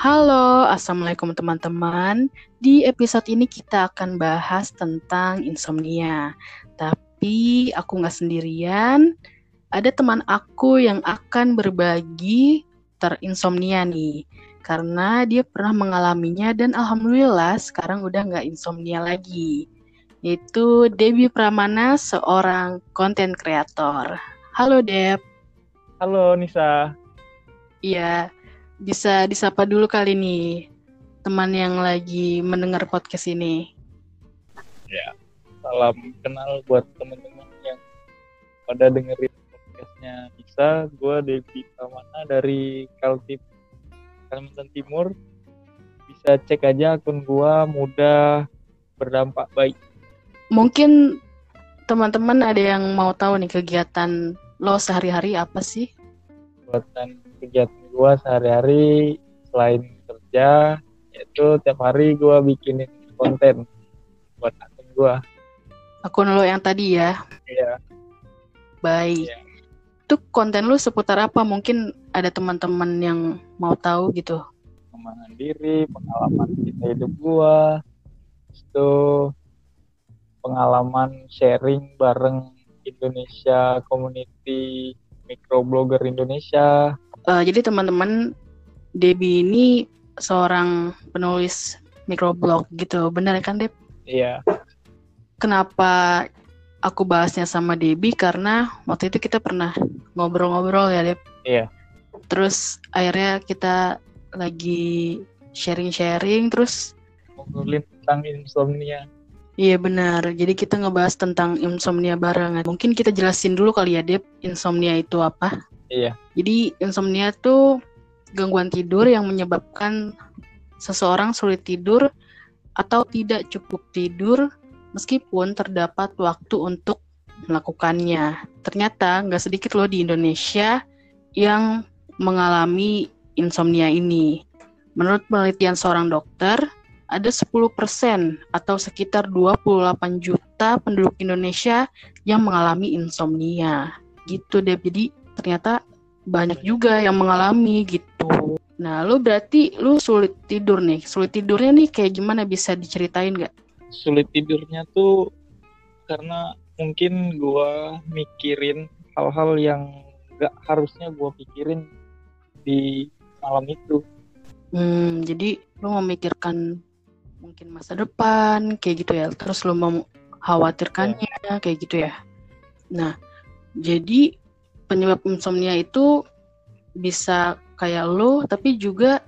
Halo, Assalamualaikum teman-teman. Di episode ini kita akan bahas tentang insomnia. Tapi aku nggak sendirian, ada teman aku yang akan berbagi terinsomnia nih. Karena dia pernah mengalaminya dan alhamdulillah sekarang udah nggak insomnia lagi. Yaitu Debbie Pramana, seorang konten kreator. Halo Deb. Halo Nisa. Iya, bisa disapa dulu kali nih teman yang lagi mendengar podcast ini. Ya, salam kenal buat teman-teman yang pada dengerin podcastnya bisa. Gue Devi Pramana dari Kaltip Kalimantan Timur. Bisa cek aja akun gue mudah berdampak baik. Mungkin teman-teman ada yang mau tahu nih kegiatan lo sehari-hari apa sih? Buatan kegiatan gue sehari-hari selain kerja yaitu tiap hari gue bikinin konten buat akun gue akun lo yang tadi ya? Iya. Baik. Iya. itu konten lu seputar apa? Mungkin ada teman-teman yang mau tahu gitu. Pengembangan diri pengalaman kita hidup gue itu pengalaman sharing bareng Indonesia Community Microblogger Indonesia Uh, jadi teman-teman, Debbie ini seorang penulis microblog gitu, benar kan Deb? Iya. Kenapa aku bahasnya sama Debbie karena waktu itu kita pernah ngobrol-ngobrol ya Deb. Iya. Terus akhirnya kita lagi sharing-sharing terus ngobrolin tentang insomnia. Iya benar. Jadi kita ngebahas tentang insomnia barengan. Mungkin kita jelasin dulu kali ya, Deb, insomnia itu apa? Iya. Jadi insomnia itu gangguan tidur yang menyebabkan seseorang sulit tidur atau tidak cukup tidur meskipun terdapat waktu untuk melakukannya. Ternyata nggak sedikit loh di Indonesia yang mengalami insomnia ini. Menurut penelitian seorang dokter, ada 10% atau sekitar 28 juta penduduk Indonesia yang mengalami insomnia. Gitu deh. Jadi ternyata banyak juga yang mengalami gitu. Nah, lu berarti lu sulit tidur nih. Sulit tidurnya nih kayak gimana bisa diceritain nggak? Sulit tidurnya tuh karena mungkin gua mikirin hal-hal yang nggak harusnya gua pikirin di malam itu. Hmm, jadi lu memikirkan mungkin masa depan kayak gitu ya. Terus lu mau khawatirkannya ya. kayak gitu ya. Nah, jadi penyebab insomnia itu bisa kayak lo tapi juga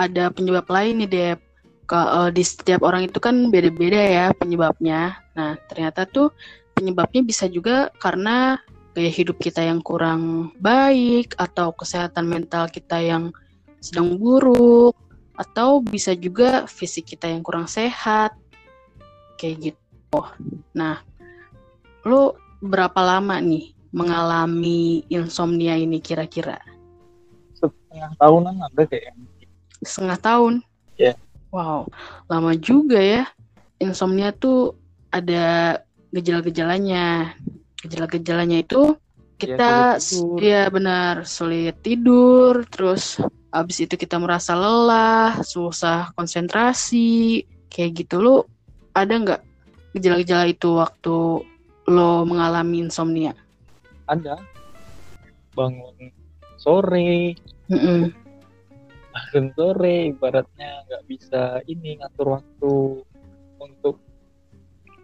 ada penyebab lain nih Dep. Ke uh, di setiap orang itu kan beda-beda ya penyebabnya. Nah ternyata tuh penyebabnya bisa juga karena gaya hidup kita yang kurang baik atau kesehatan mental kita yang sedang buruk atau bisa juga fisik kita yang kurang sehat kayak gitu. Nah lo berapa lama nih mengalami insomnia ini kira-kira? Setengah tahunan ada kayaknya. Setengah tahun? Ya. Yeah. Wow, lama juga ya. Insomnia tuh ada gejala-gejalanya. Gejala-gejalanya itu kita ya, ya benar sulit tidur, terus abis itu kita merasa lelah, susah konsentrasi, kayak gitu. Lo ada nggak gejala-gejala itu waktu lo mengalami insomnia? Ada. Bangun sore. Bangun sore ibaratnya nggak bisa ini ngatur waktu untuk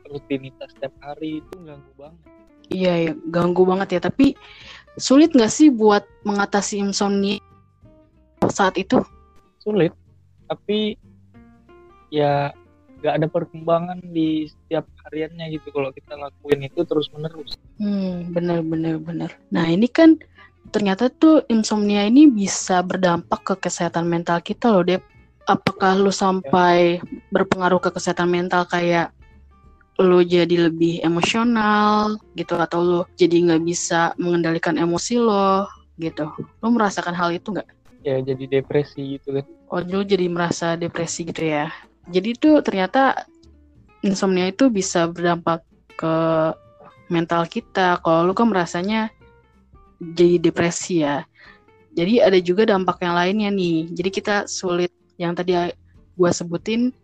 rutinitas setiap hari itu ganggu banget. Iya ya ganggu banget ya. Tapi sulit nggak sih buat mengatasi insomnia saat itu? Sulit tapi ya nggak ada perkembangan di setiap hariannya gitu kalau kita lakuin itu terus menerus. Hmm, benar benar benar. Nah ini kan ternyata tuh insomnia ini bisa berdampak ke kesehatan mental kita loh, Dep. Apakah lu sampai ya. berpengaruh ke kesehatan mental kayak lu jadi lebih emosional gitu atau lu jadi nggak bisa mengendalikan emosi lo gitu. Lu merasakan hal itu nggak? Ya jadi depresi gitu kan. Oh, lu jadi merasa depresi gitu ya? Jadi itu ternyata insomnia itu bisa berdampak ke mental kita kalau lu kan merasanya jadi depresi ya Jadi ada juga dampak yang lainnya nih. Jadi kita sulit yang tadi gua sebutin.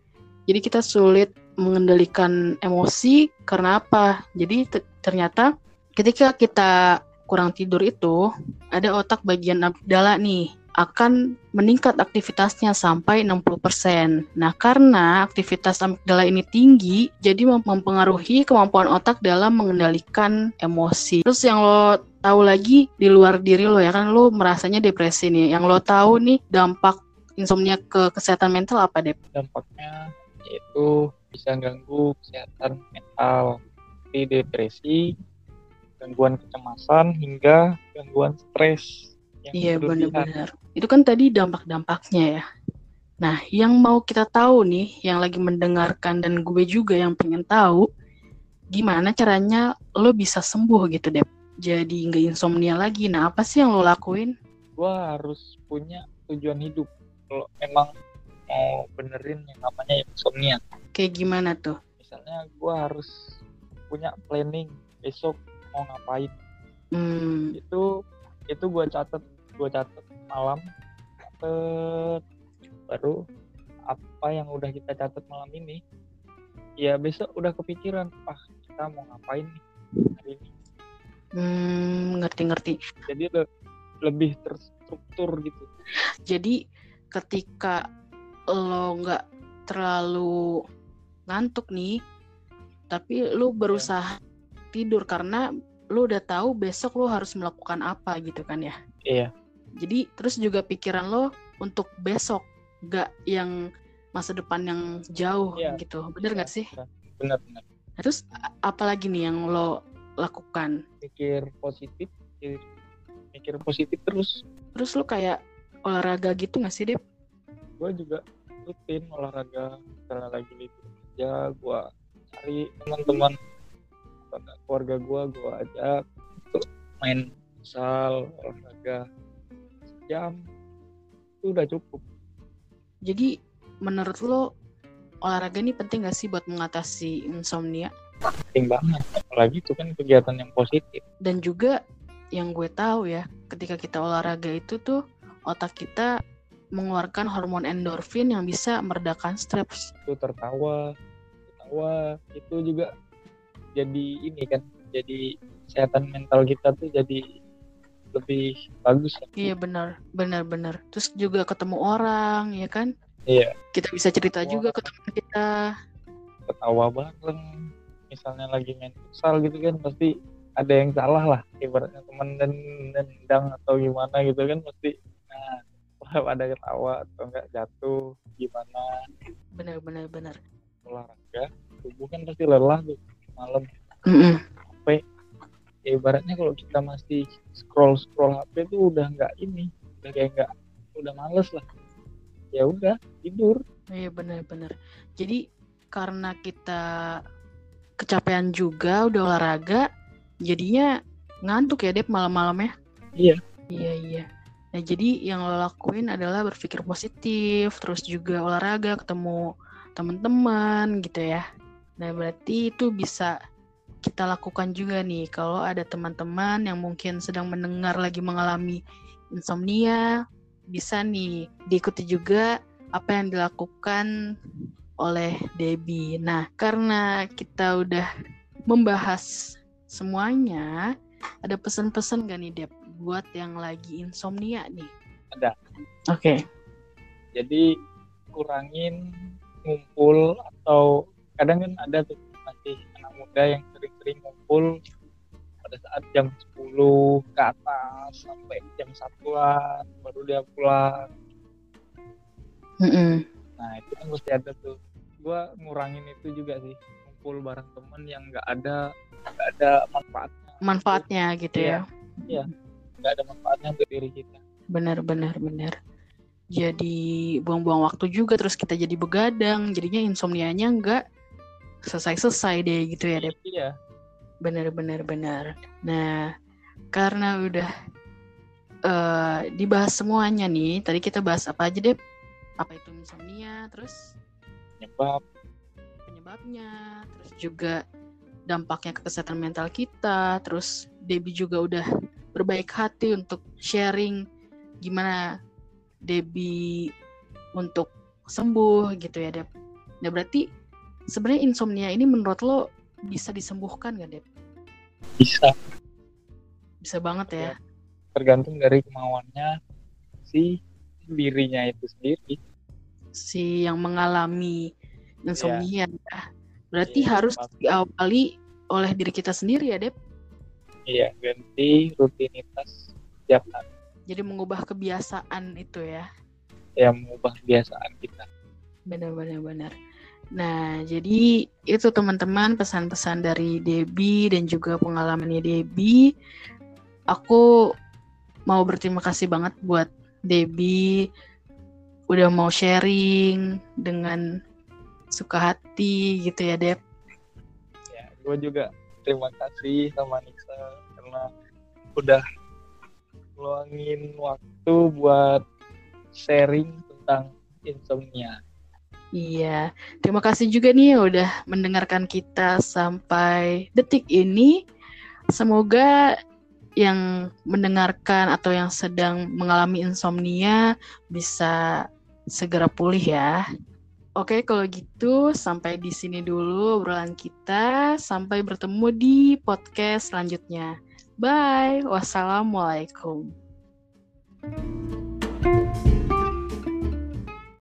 Jadi kita sulit mengendalikan emosi karena apa? Jadi ternyata ketika kita kurang tidur itu ada otak bagian amigdala nih akan meningkat aktivitasnya sampai 60%. Nah, karena aktivitas amigdala ini tinggi, jadi mempengaruhi kemampuan otak dalam mengendalikan emosi. Terus yang lo tahu lagi di luar diri lo ya kan lo merasanya depresi nih. Yang lo tahu nih dampak insomnia ke kesehatan mental apa, deh? Dampaknya yaitu bisa ganggu kesehatan mental, seperti depresi, gangguan kecemasan hingga gangguan stres Iya benar-benar. Itu kan tadi dampak-dampaknya ya. Nah, yang mau kita tahu nih, yang lagi mendengarkan dan gue juga yang pengen tahu, gimana caranya lo bisa sembuh gitu, Dep? Jadi nggak insomnia lagi. Nah, apa sih yang lo lakuin? Gue harus punya tujuan hidup. Kalau emang mau benerin yang namanya insomnia. Kayak gimana tuh? Misalnya gue harus punya planning besok mau ngapain. Hmm. Itu itu gue catat gue catat malam catat baru apa yang udah kita catat malam ini ya besok udah kepikiran ah kita mau ngapain nih hari ini? Hmm, ngerti-ngerti. Jadi le lebih terstruktur gitu. Jadi ketika lo nggak terlalu ngantuk nih tapi lo berusaha ya. tidur karena lo udah tahu besok lo harus melakukan apa gitu kan ya? Iya jadi terus juga pikiran lo untuk besok gak yang masa depan yang jauh ya, gitu. Bener nggak sih? Benar benar nah, terus apalagi nih yang lo lakukan? Mikir positif mikir, mikir positif terus. Terus lo kayak olahraga gitu nggak sih Dep? gue juga rutin olahraga karena lagi libur kerja gue cari teman-teman keluarga gue gue ajak untuk main misal olahraga jam itu udah cukup. Jadi menurut lo olahraga ini penting gak sih buat mengatasi insomnia? Penting banget apalagi itu kan kegiatan yang positif. Dan juga yang gue tahu ya ketika kita olahraga itu tuh otak kita mengeluarkan hormon endorfin yang bisa meredakan stres. Itu tertawa tertawa itu juga jadi ini kan jadi kesehatan mental kita tuh jadi lebih bagus iya benar. Benar benar. Terus juga ketemu orang ya kan? Iya. Kita bisa cerita juga ke teman kita. Ketawa bareng. Misalnya lagi main futsal gitu kan pasti ada yang salah lah. Ibaratnya teman dan nendang atau gimana gitu kan pasti nah ada ketawa atau enggak jatuh gimana? Benar benar benar. Olahraga tubuh kan pasti lelah tuh malam. Mm -mm. capek ya ibaratnya kalau kita masih scroll scroll HP tuh udah nggak ini udah kayak nggak udah males lah. Ya udah tidur. Iya benar-benar jadi karena kita kecapean juga udah olahraga jadinya ngantuk ya Dep malam-malamnya iya. Iya iya. Nah jadi yang lo lakuin adalah berpikir positif terus juga olahraga ketemu teman-teman gitu ya. Nah berarti itu bisa kita lakukan juga nih kalau ada teman-teman yang mungkin sedang mendengar lagi mengalami insomnia bisa nih diikuti juga apa yang dilakukan oleh Debbie. Nah, karena kita udah membahas semuanya, ada pesan-pesan gak nih Deb buat yang lagi insomnia nih? Ada. Oke. Okay. Jadi kurangin ngumpul atau kadang kan ada tuh muda yang sering-sering ngumpul pada saat jam 10 ke atas sampai jam satuan baru dia pulang. Mm -hmm. Nah itu kan mesti ada tuh. Gua ngurangin itu juga sih ngumpul bareng temen yang nggak ada nggak ada manfaatnya. Manfaatnya gitu ya? Iya. Nggak ada manfaatnya untuk diri kita. Benar benar benar. Jadi buang-buang waktu juga terus kita jadi begadang jadinya insomnianya nggak selesai-selesai deh gitu ya Dep. Iya. Bener-bener bener. Nah, karena udah uh, dibahas semuanya nih, tadi kita bahas apa aja Dep? Apa itu insomnia, terus penyebab penyebabnya, terus juga dampaknya ke kesehatan mental kita, terus Debbie juga udah berbaik hati untuk sharing gimana Debbie untuk sembuh gitu ya Deb. Nah berarti sebenarnya insomnia ini menurut lo bisa disembuhkan gak Deb? Bisa. Bisa banget ya. ya tergantung dari kemauannya si dirinya itu sendiri. Si yang mengalami insomnia ya. Berarti ya, harus diawali oleh diri kita sendiri ya Deb? Iya, ganti rutinitas setiap hari. Jadi mengubah kebiasaan itu ya? Ya, mengubah kebiasaan kita. Benar-benar benar. Nah, jadi itu teman-teman pesan-pesan dari Debbie dan juga pengalamannya Debbie. Aku mau berterima kasih banget buat Debbie udah mau sharing dengan suka hati gitu ya Deb. Ya, gue juga terima kasih sama Nisa karena udah luangin waktu buat sharing tentang insomnia. Iya, terima kasih juga nih udah mendengarkan kita sampai detik ini. Semoga yang mendengarkan atau yang sedang mengalami insomnia bisa segera pulih ya. Oke, kalau gitu sampai di sini dulu obrolan kita. Sampai bertemu di podcast selanjutnya. Bye. Wassalamualaikum.